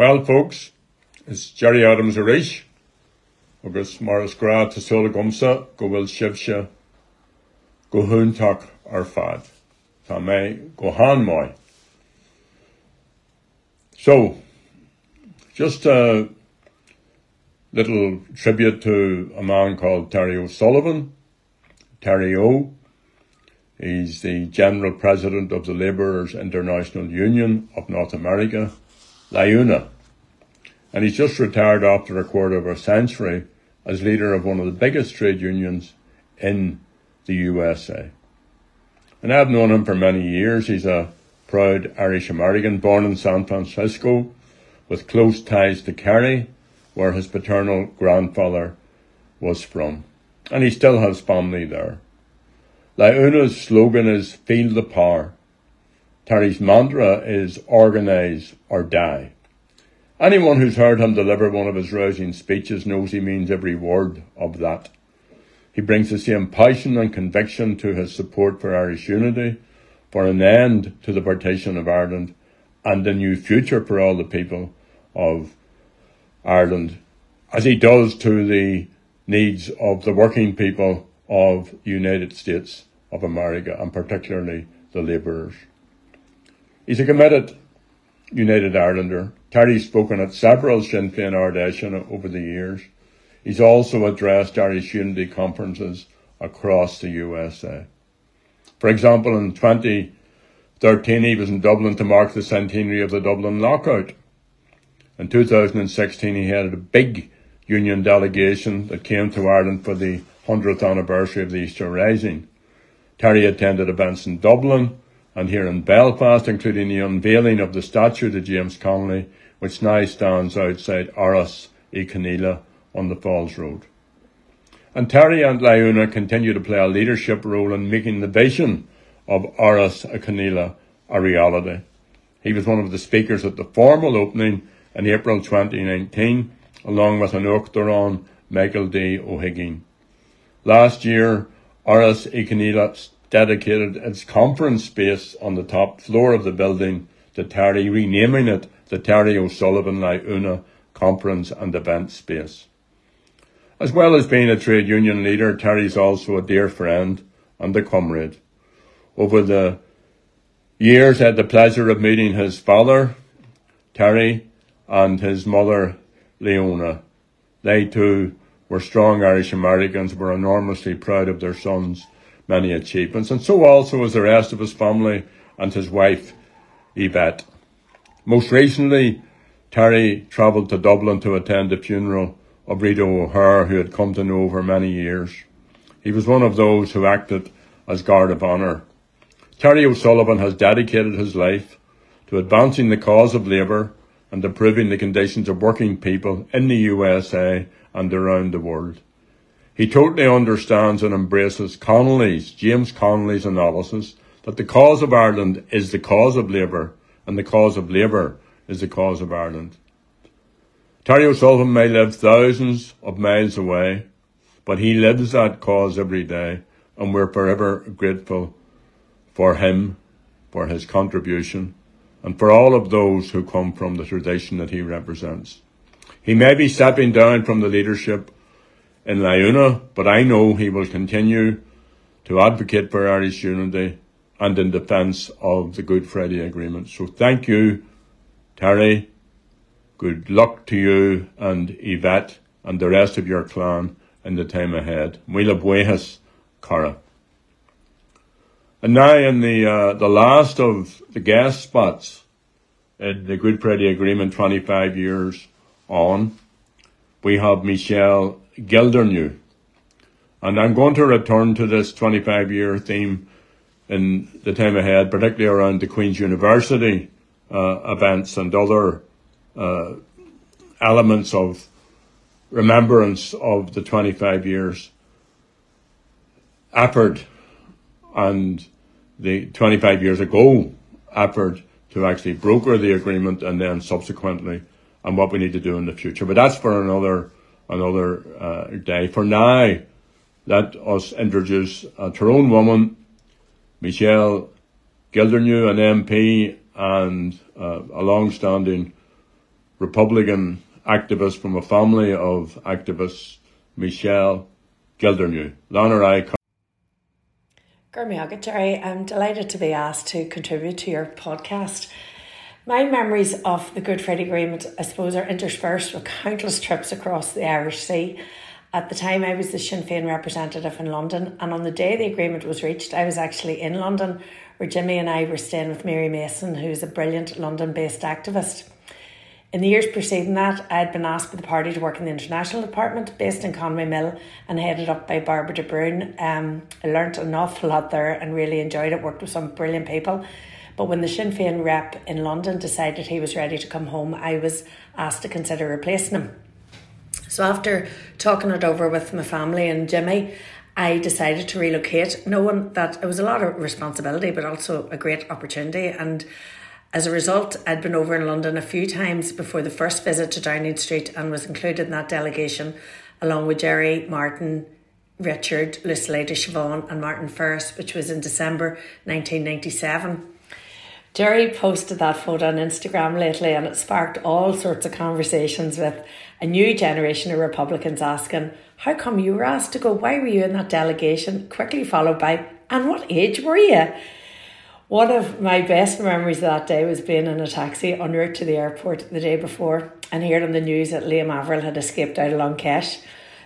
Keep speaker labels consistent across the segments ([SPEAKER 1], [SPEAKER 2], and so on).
[SPEAKER 1] Well, folks, it's Gerry Adams Arish. agus mar is gra tasúla gomsa go bhfuil sibse go húntaach ar fad. Há mai. So, just a little tribute to a man called Terry O'Sullivan. Terry O. He's the General President of the Labourers International Union of North America, LIUNA. And he's just retired after a quarter of a century as leader of one of the biggest trade unions in the USA. And I've known him for many years. He's a proud Irish American born in San Francisco with close ties to Kerry, where his paternal grandfather was from. And he still has family there. LIUNA's slogan is Feel the Power. Terry's mantra is Organise or Die. Anyone who's heard him deliver one of his rousing speeches knows he means every word of that. He brings the same passion and conviction to his support for Irish unity, for an end to the partition of Ireland, and a new future for all the people of Ireland, as he does to the needs of the working people of the United States of America, and particularly the labourers. He's a committed United Irelander. Terry's spoken at several Sinn Féin Ard Fheiseanna over the years. He's also addressed Irish Unity conferences across the USA. For example, in 2013 he was in Dublin to mark the centenary of the Dublin lockout. In 2016 he headed a big union delegation that came to Ireland for the 100th anniversary of the Easter Rising. Terry attended events in Dublin, and here in Belfast, including the unveiling of the statue to James Connolly, which now stands outside Áras Uí Chonghaile on the Falls Road. And Terry and LIUNA continue to play a leadership role in making the vision of Áras Uí Chonghaile a reality. He was one of the speakers at the formal opening in April 2019, along with an Uachtaráin Michael D. O'Higgins. Last year, Áras Uí Chonghaile dedicated its conference space on the top floor of the building to Terry, renaming it the Terry O'Sullivan LIUNA Conference and Event Space. As well as being a trade union leader, Terry's also a dear friend and a comrade. Over the years, I had the pleasure of meeting his father, Terry, and his mother, Leona. They too were strong Irish Americans, were enormously proud of their sons' many achievements, and so also was the rest of his family and his wife, Yvette. Most recently, Terry travelled to Dublin to attend the funeral of Rita O'Hare, who had come to know for many years. He was one of those who acted as guard of honour. Terry O'Sullivan has dedicated his life to advancing the cause of labour and improving the conditions of working people in the USA and around the world. He totally understands and embraces Connolly's, James Connolly's analysis that the cause of Ireland is the cause of labour and the cause of labour is the cause of Ireland. Terry O'Sullivan may live thousands of miles away, but he lives that cause every day and we're forever grateful for him, for his contribution, and for all of those who come from the tradition that he represents. He may be stepping down from the leadership in LIUNA, but I know he will continue to advocate for Irish unity and in defence of the Good Friday Agreement. So thank you, Terry. Good luck to you and Yvette and the rest of your clan in the time ahead. Mila buenas, Cara. And now in the uh, the last of the guest spots in the Good Friday Agreement 25 years on, we have Michelle Gildernew. And I'm going to return to this 25 year theme in the time ahead, particularly around the Queen's University uh, events and other uh, elements of remembrance of the 25 years effort and the 25 years ago effort to actually broker the agreement and then subsequently and what we need to do in the future. But that's for another another uh, day. For now, let us introduce a Tyrone woman, Michelle Gildernew, an MP and uh, a long-standing Republican activist from a family of activists, Michelle Gildernew. Lana I.
[SPEAKER 2] Gurmi Gerry, I'm delighted to be asked to contribute to your podcast. My memories of the Good Friday Agreement, I suppose, are interspersed with countless trips across the Irish Sea. At the time, I was the Sinn Féin representative in London, and on the day the agreement was reached, I was actually in London, where Jimmy and I were staying with Mary Mason, who's a brilliant London based activist. In the years preceding that, I had been asked by the party to work in the international department based in Conway Mill and headed up by Bairbre de Brún. Um, I learnt an awful lot there and really enjoyed it, worked with some brilliant people. But when the Sinn Féin rep in London decided he was ready to come home, I was asked to consider replacing him. So after talking it over with my family and Jimmy, I decided to relocate, knowing that it was a lot of responsibility, but also a great opportunity. And as a result, I'd been over in London a few times before the first visit to Downing Street and was included in that delegation along with Gerry, Martin, Richard, Lucilla de Siobhan, and Martin Ferris, which was in December 1997. Gerry posted that photo on Instagram lately and it sparked all sorts of conversations with a new generation of Republicans asking, How come you were asked to go? Why were you in that delegation? Quickly followed by, And what age were you? One of my best memories of that day was being in a taxi en route to the airport the day before and hearing on the news that Liam Averill had escaped out of Long Kesh.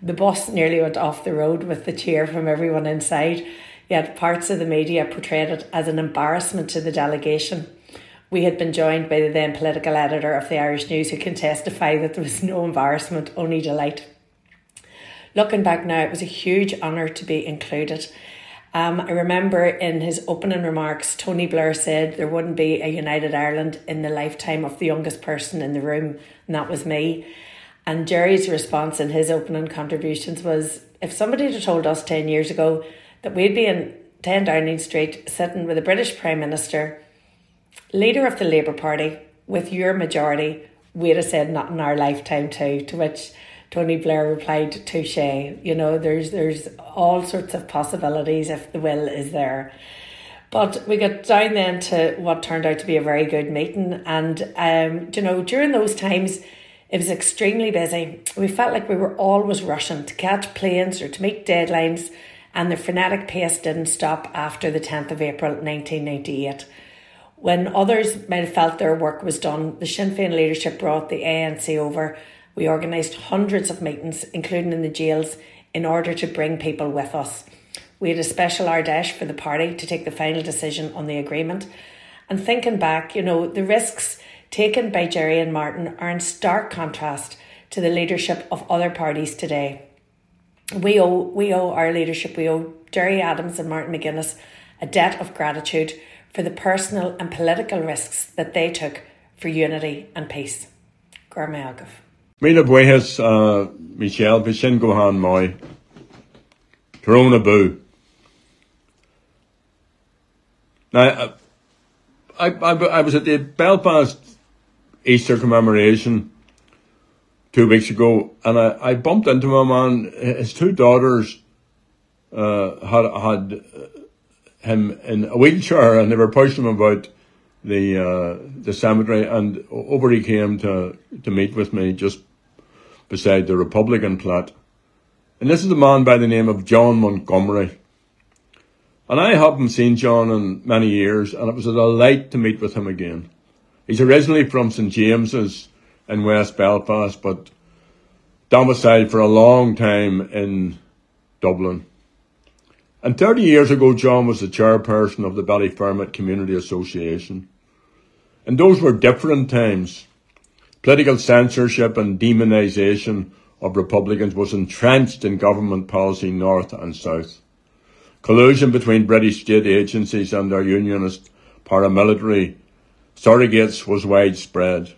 [SPEAKER 2] The bus nearly went off the road with the cheer from everyone inside, yet parts of the media portrayed it as an embarrassment to the delegation. We had been joined by the then political editor of the Irish News who can testify that there was no embarrassment, only delight. Looking back now, it was a huge honour to be included um, I remember in his opening remarks, Tony Blair said there wouldn't be a United Ireland in the lifetime of the youngest person in the room, and that was me. And Gerry's response in his opening contributions was if somebody had told us 10 years ago that we'd be in 10 Downing Street sitting with the British Prime Minister, leader of the Labour Party, with your majority, we'd have said not in our lifetime too, to which Tony Blair replied, touche. You know, there's there's all sorts of possibilities if the will is there. But we got down then to what turned out to be a very good meeting. And, um, you know, during those times, it was extremely busy. We felt like we were always rushing to catch planes or to meet deadlines, and the frenetic pace didn't stop after the 10th of April 1998. When others might have felt their work was done, the Sinn Féin leadership brought the ANC over we organised hundreds of meetings, including in the jails, in order to bring people with us. We had a special Ard Fheis for the party to take the final decision on the agreement. And thinking back, you know, the risks taken by Gerry and Martin are in stark contrast to the leadership of other parties today. We owe we owe our leadership, we owe Gerry Adams and Martin McGuinness a debt of gratitude for the personal and political risks that they took for unity and peace. Gorma
[SPEAKER 1] Míle buhes uh, Michelle bhí sin gohan mai Corona boo. Now, I, I, I was at the Belfast Easter commemoration two weeks ago, and I, I bumped into my man. His two daughters uh, had had him in a wheelchair, and they were pushing him about the uh, the cemetery. And over he came to to meet with me just beside the Republican plot. And this is a man by the name of John Montgomery. And I haven't seen John in many years, and it was a delight to meet with him again. He's originally from St James's in West Belfast, but domiciled for a long time in Dublin. And 30 years ago, John was the chairperson of the Ballyfermot Community Association. And those were different times. Political censorship and demonisation of Republicans was entrenched in government policy north and south. Collusion between British state agencies and their unionist paramilitary surrogates was widespread.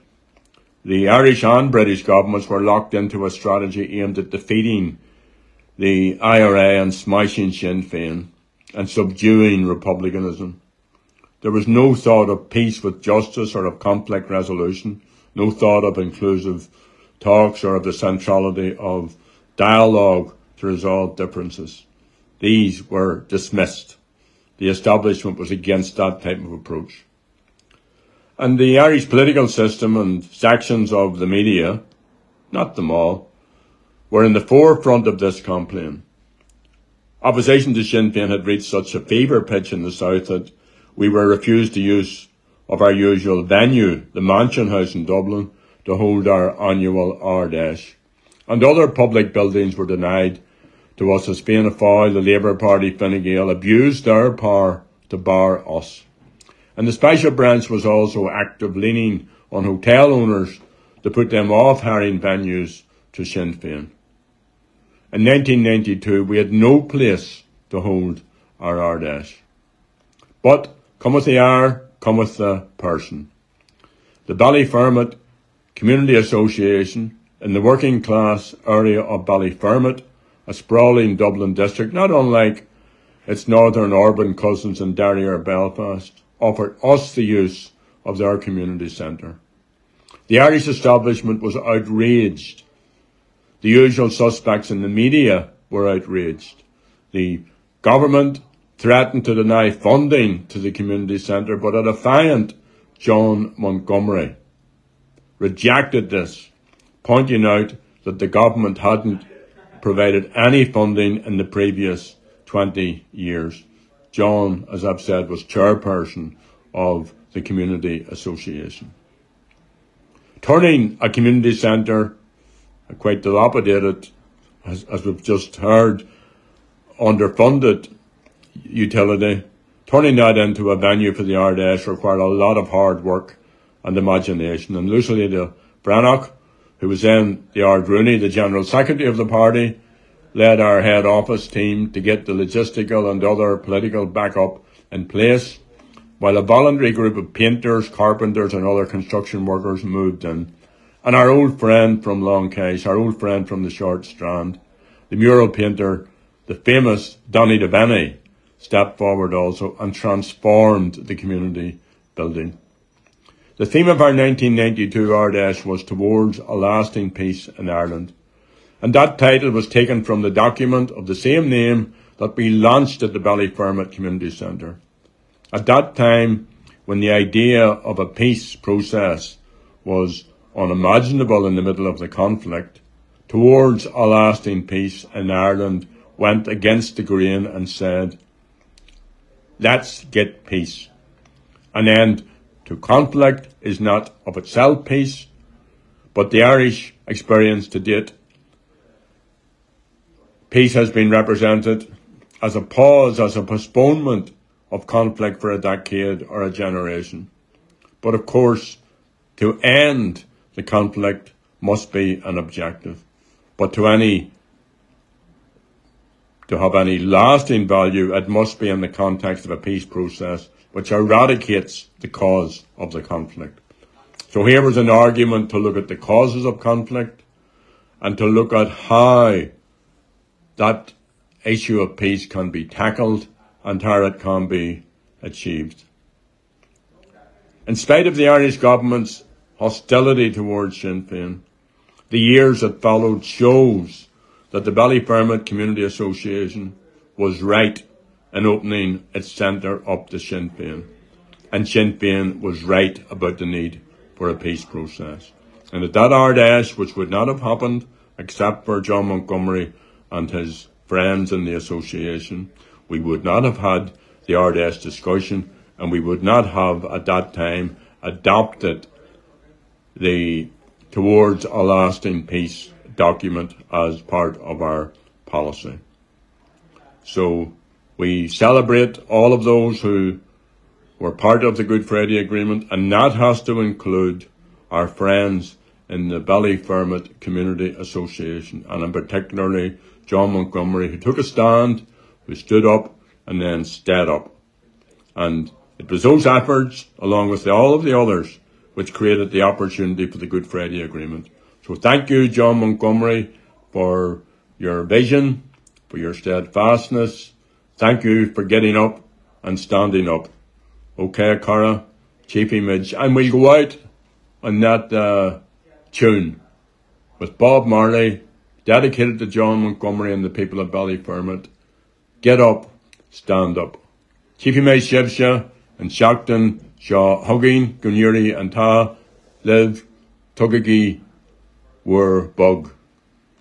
[SPEAKER 1] The Irish and British governments were locked into a strategy aimed at defeating the IRA and smashing Sinn Féin and subduing republicanism. There was no thought of peace with justice or of conflict resolution no thought of inclusive talks or of the centrality of dialogue to resolve differences. These were dismissed. The establishment was against that type of approach. And the Irish political system and sections of the media, not them all, were in the forefront of this complaint. Opposition to Sinn Féin had reached such a fever pitch in the south that we were refused the use of our usual venue, the Mansion House in Dublin, to hold our annual Ard Fheis. And other public buildings were denied to us as Fianna Fáil, the Labour Party, Fine Gael, abused their power to bar us. And the special branch was also active, leaning on hotel owners to put them off hiring venues to Sinn Féin. In 1992, we had no place to hold our Ard Fheis. But cometh the hour, cometh the person. The Ballyfermot Community Association in the working class area of Ballyfermot, a sprawling Dublin district, not unlike its northern urban cousins in Derry or Belfast, offered us the use of their community centre. The Irish establishment was outraged the usual suspects in the media were outraged. The government threatened to deny funding to the community centre, but a defiant John Montgomery rejected this, pointing out that the government hadn't provided any funding in the previous 20 years. John, as I've said, was chairperson of the Community Association. Turning a community centre quite dilapidated, as, as we've just heard, underfunded utility. Turning that into a venue for the Ard Fheis required a lot of hard work and imagination. And Lucy Breathnach, who was then the Ard Rúnaí, the General Secretary of the party, led our head office team to get the logistical and other political backup in place, while a voluntary group of painters, carpenters and other construction workers moved in. And our old friend from Long Kesh, our old friend from the Short Strand, the mural painter, the famous Danny Devenny, stepped forward also and transformed the community building. The theme of our 1992 Ard Fheis was Towards a Lasting Peace in Ireland. And that title was taken from the document of the same name that we launched at the Ballyfermot Community Centre. At that time, when the idea of a peace process was unimaginable in the middle of the conflict, towards a lasting peace in Ireland went against the grain and said, let's get peace. An end to conflict is not of itself peace, but the Irish experience to date. Peace has been represented as a pause, as a postponement of conflict for a decade or a generation. But of course, to end the conflict must be an objective. But to any to have any lasting value, it must be in the context of a peace process which eradicates the cause of the conflict. So here was an argument to look at the causes of conflict and to look at how that issue of peace can be tackled and how can be achieved. In spite of the Irish government's hostility towards Sinn Féin. The years that followed shows that the Ballyfermot Community Association was right in opening its centre up to Sinn Féin. And Sinn Féin was right about the need for a peace process. And at that Ard Fheis, which would not have happened except for John Montgomery and his friends in the association, we would not have had the Ard Fheis discussion and we would not have at that time adopted the Towards a Lasting Peace document as part of our policy. So we celebrate all of those who were part of the Good Friday Agreement, and that has to include our friends in the Ballyfermot Community Association, and in particularly John Montgomery, who took a stand, who stood up, and then stayed up. And it was those efforts, along with all of the others, which created the opportunity for the Good Friday Agreement. So thank you, John Montgomery, for your vision, for your steadfastness. Thank you for getting up and standing up. Okay, Cara, Chief Image, and we'll go out on that uh, tune with Bob Marley, dedicated to John Montgomery and the people of Ballyfermot. Get up, stand up. Chiefy May Shevsha and
[SPEAKER 3] Shakton, Shaw Huggin, Gunyuri and
[SPEAKER 4] Ta, Liv,
[SPEAKER 3] Tugagi,
[SPEAKER 5] were Bug,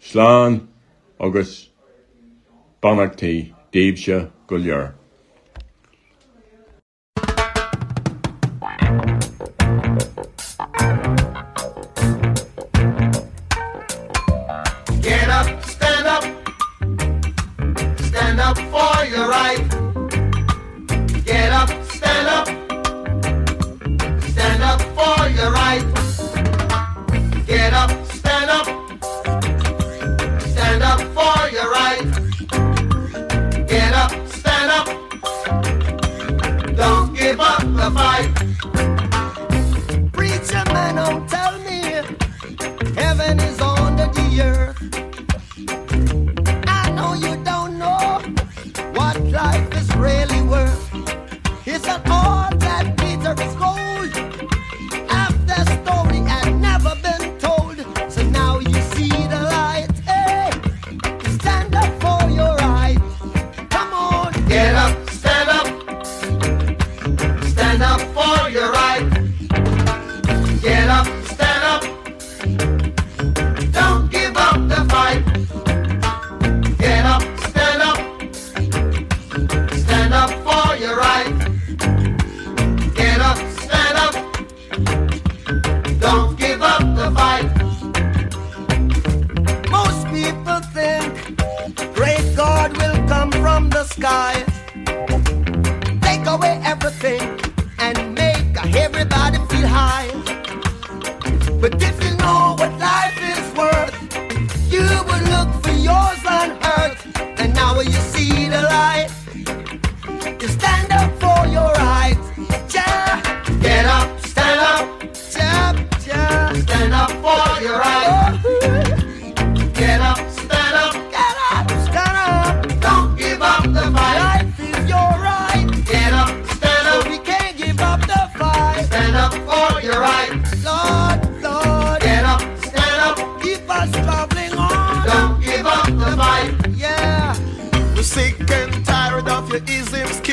[SPEAKER 5] Slan, August, Banachti, Devsha, Gulyar. the
[SPEAKER 4] right. is him